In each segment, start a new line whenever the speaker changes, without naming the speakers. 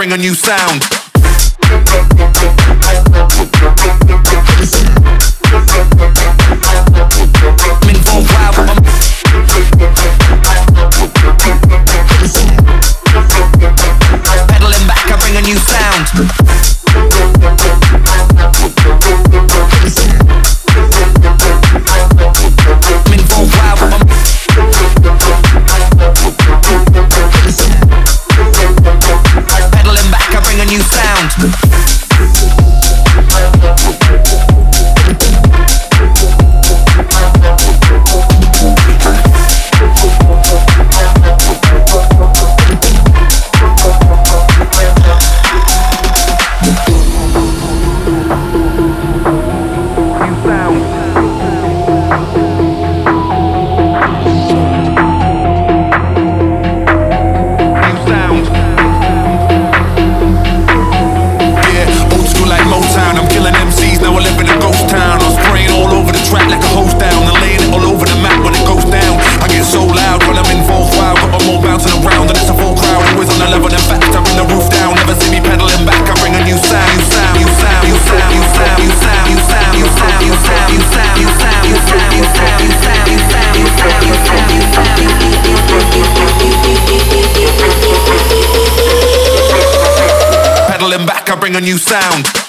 bring a new sound. Pedaling back, I bring a new sound. new sound.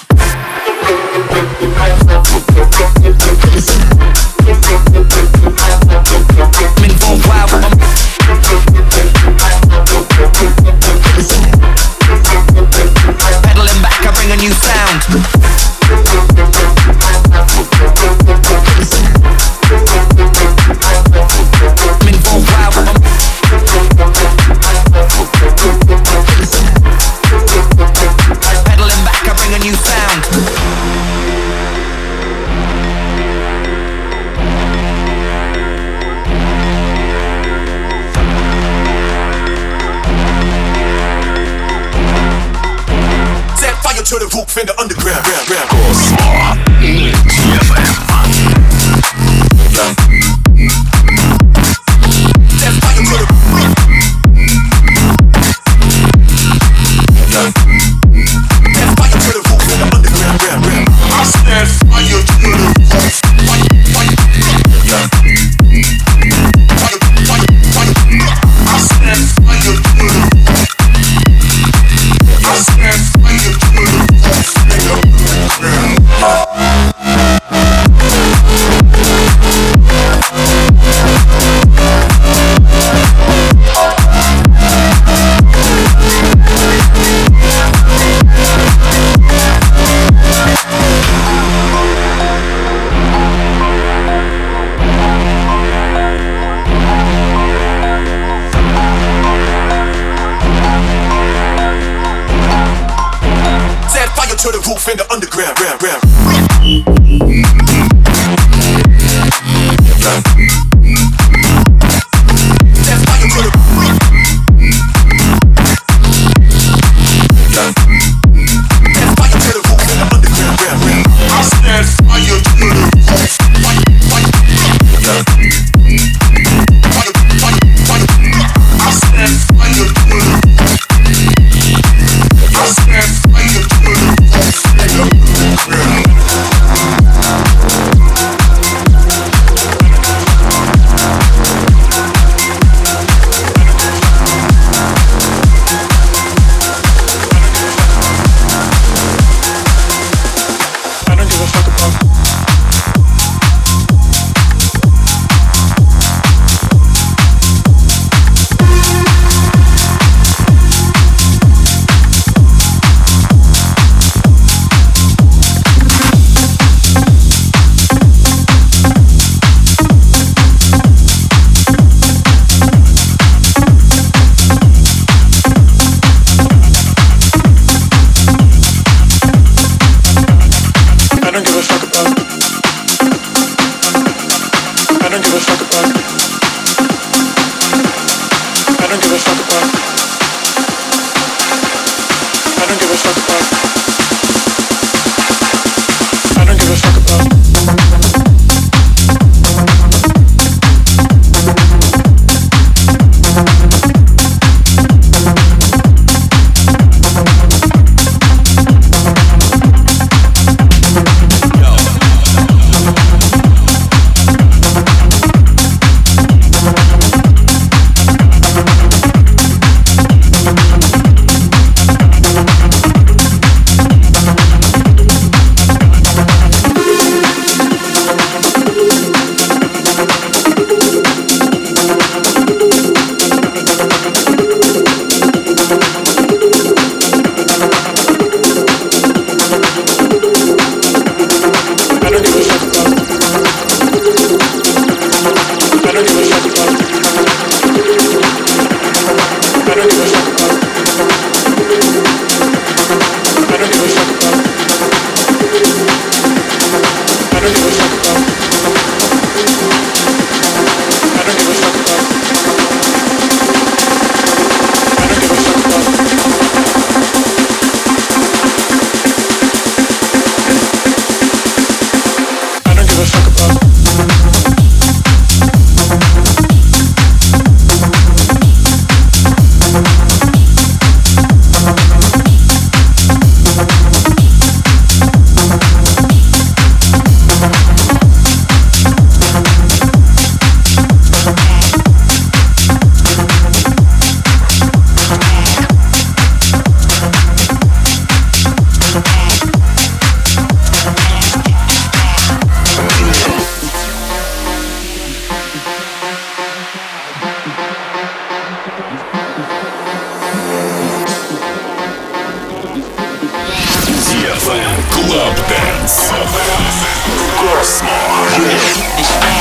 Smart.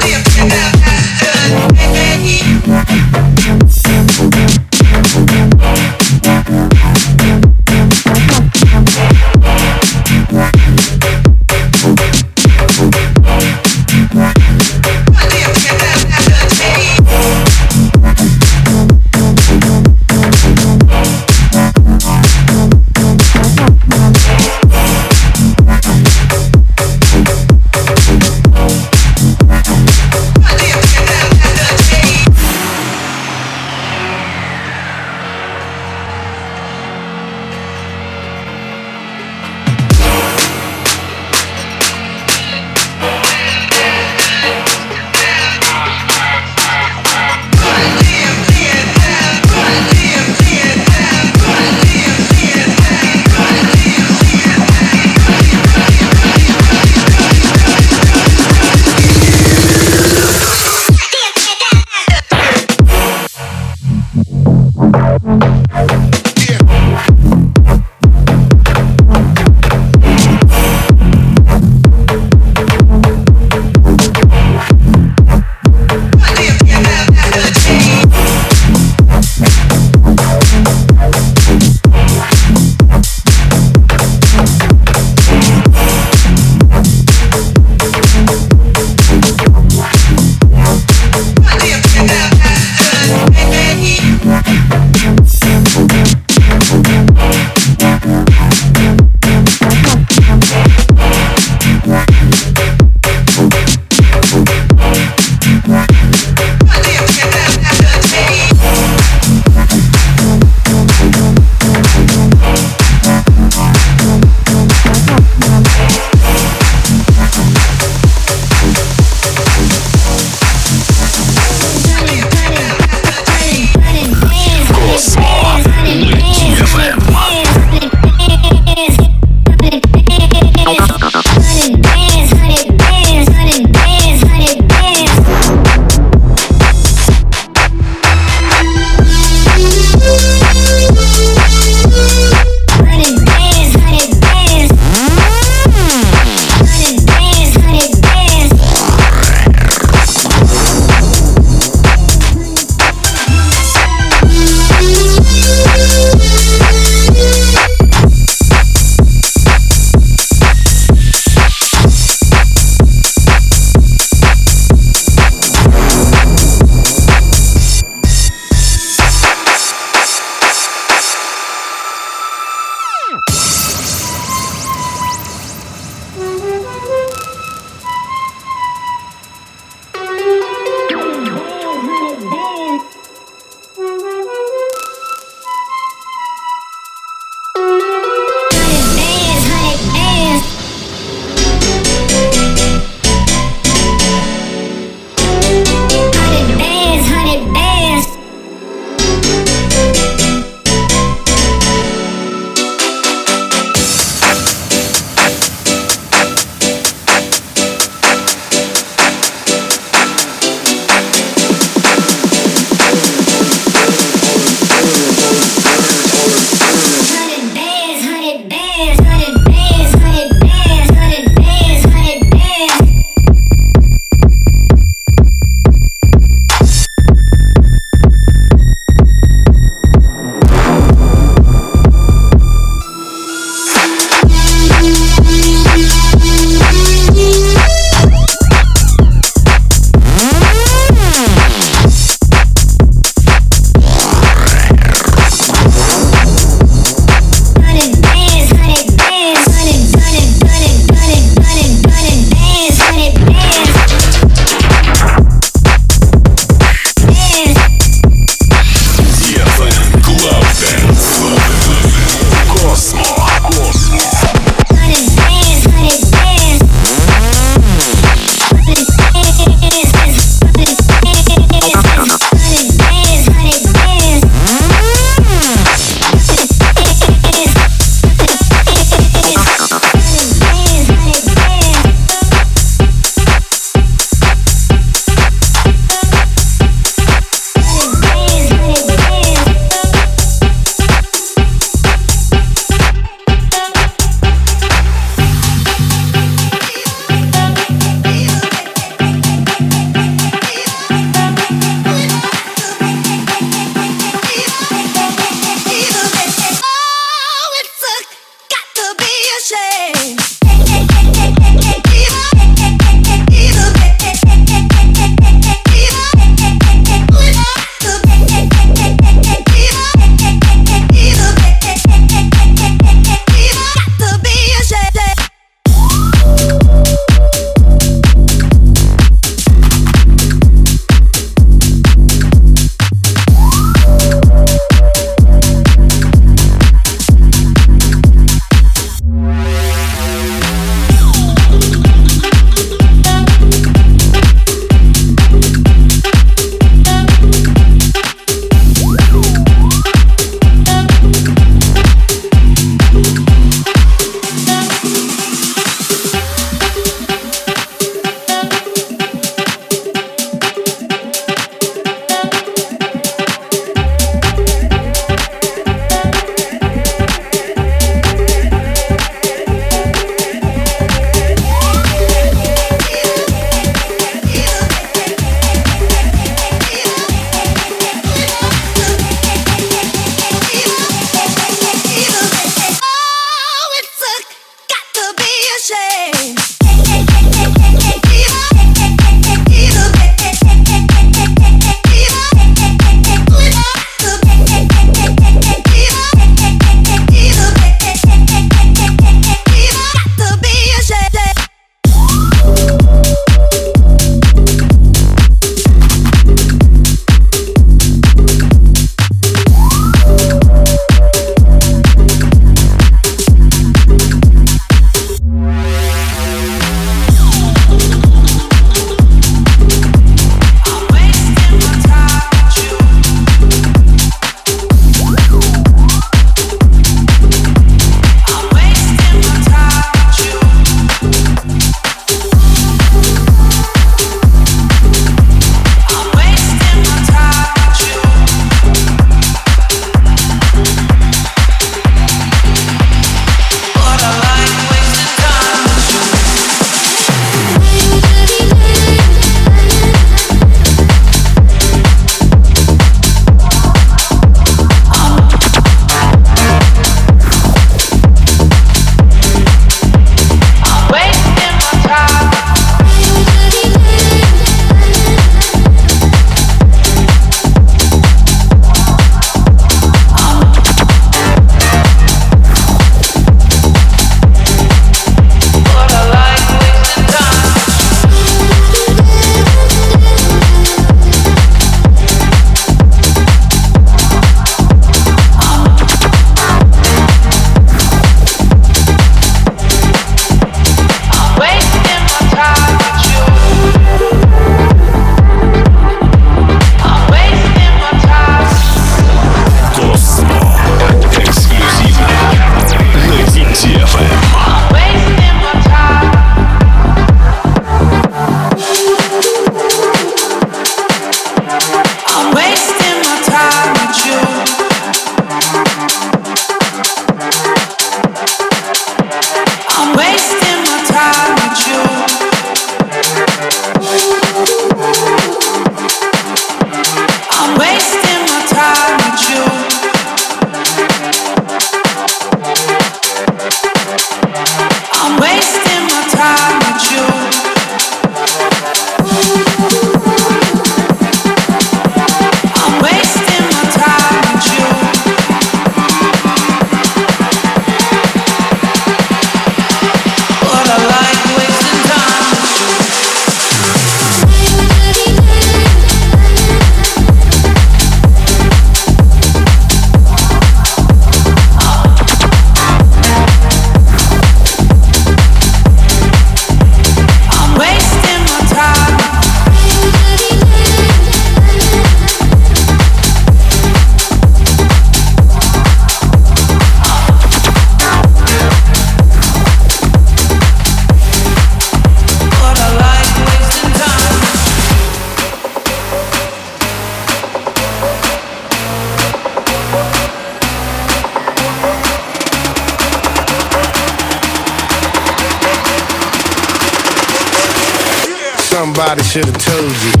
Somebody should have told you.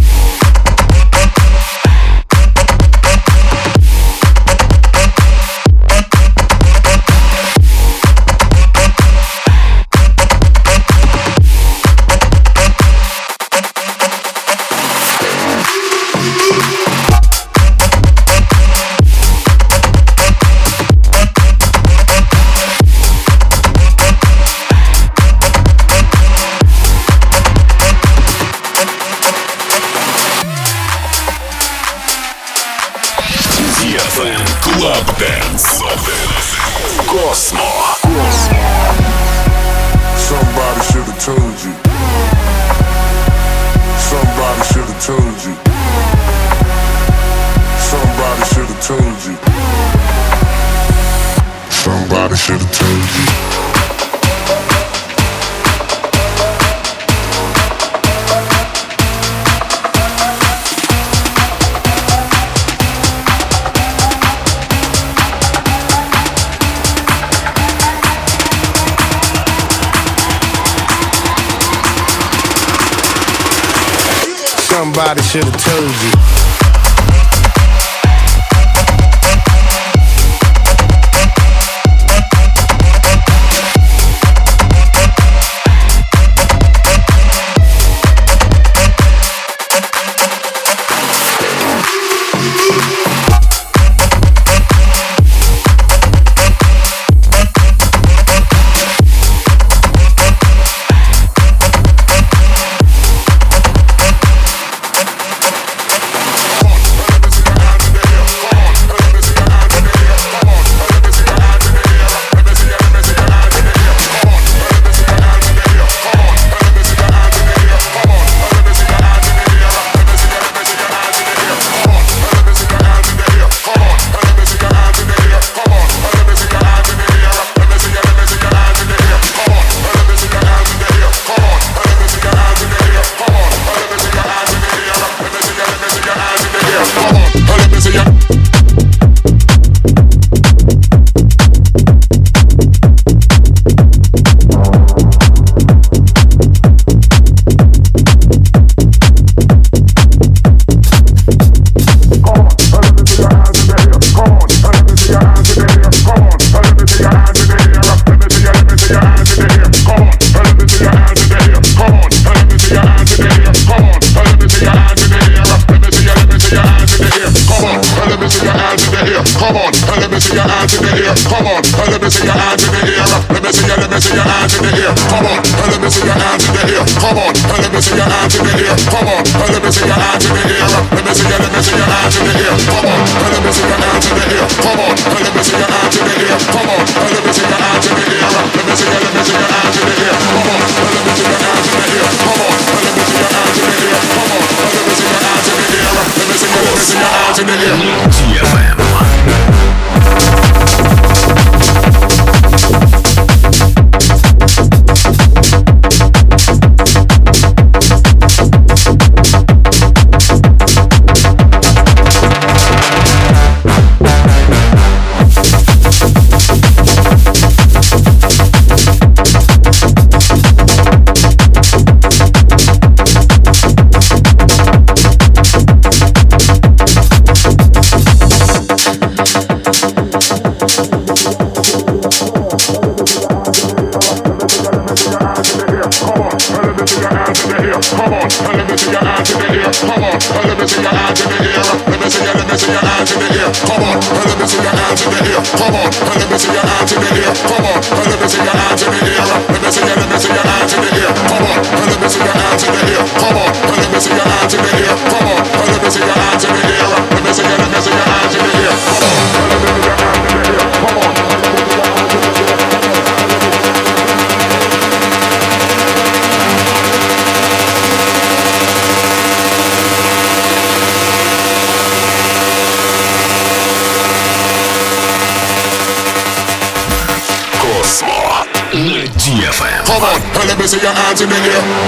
Hands in the.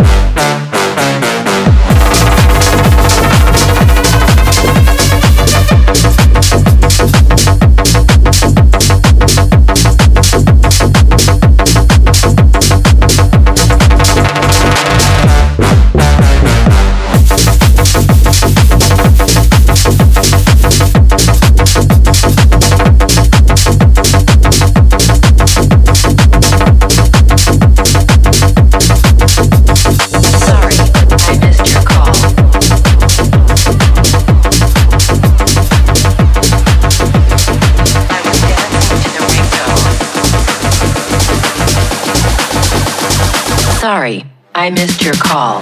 Sorry, I missed your call.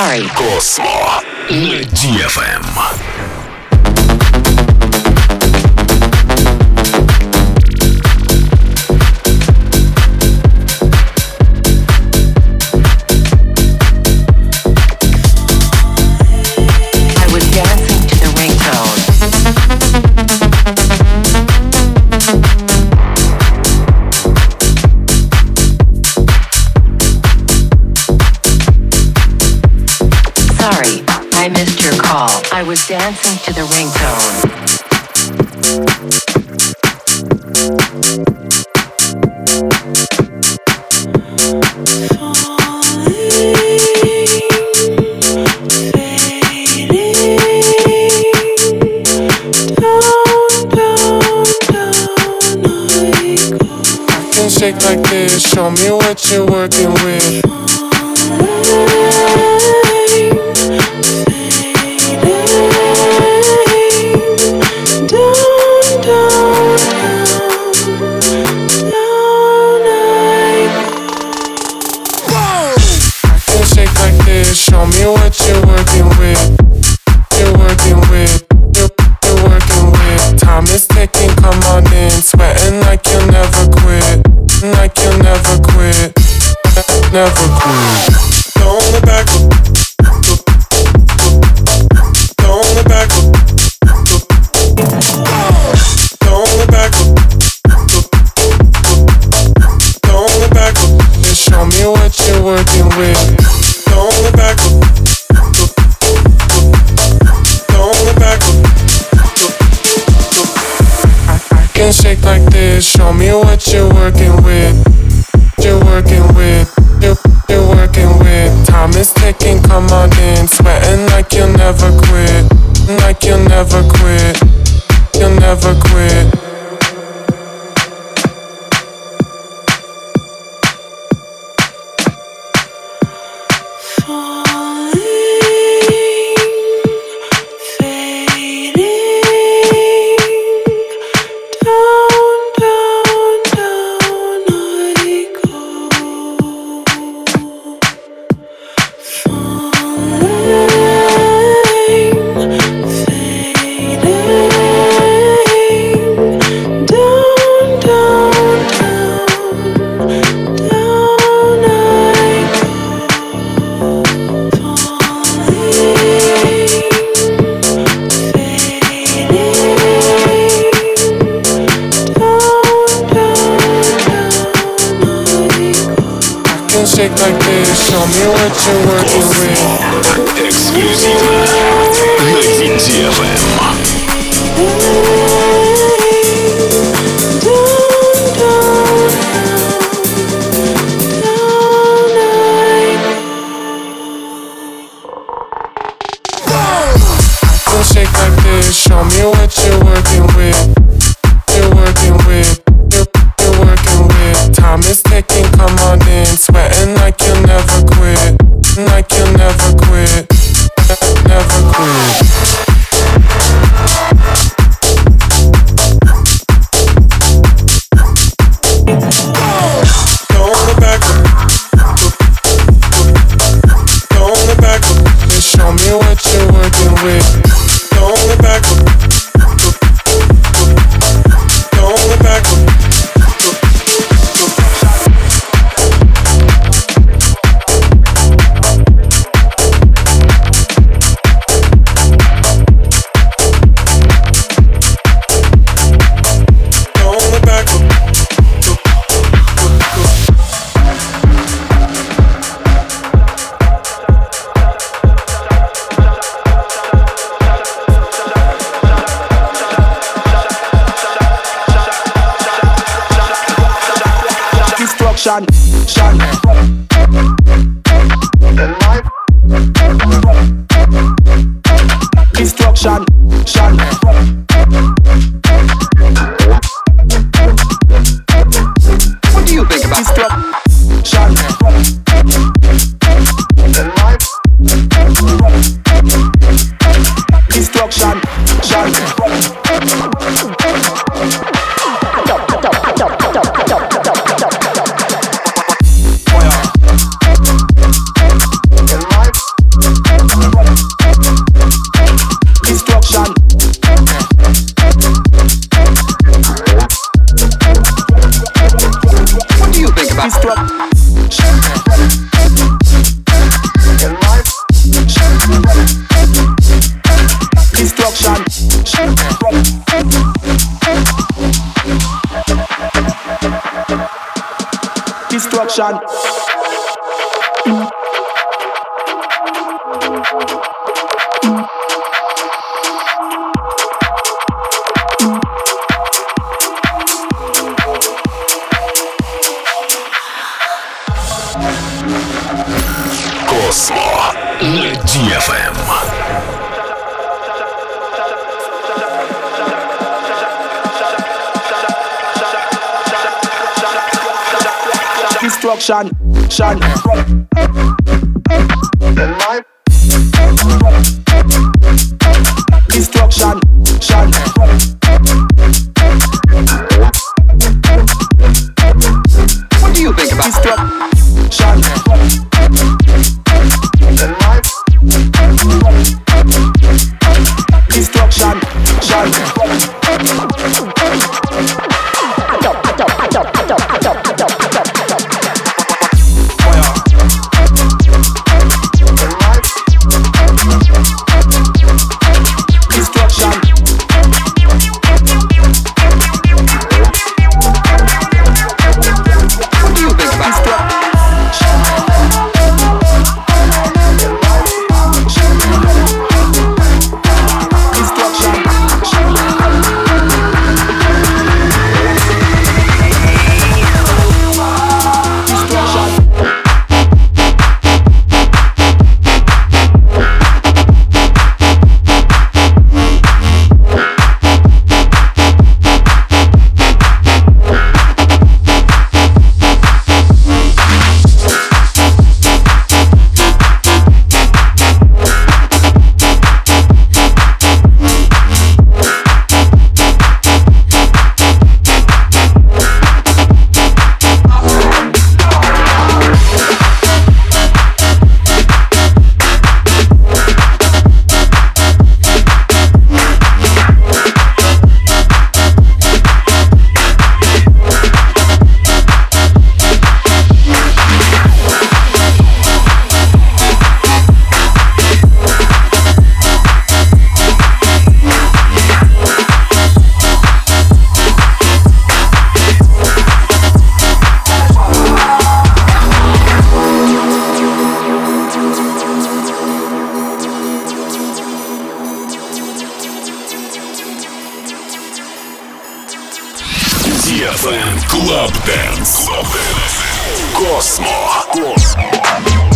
Sorry.
Космо на DFM.
show me what you're working with.
Destruction, Destruction.
Космо. Космо.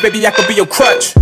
Baby, I could be your crutch.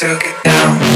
took it
down.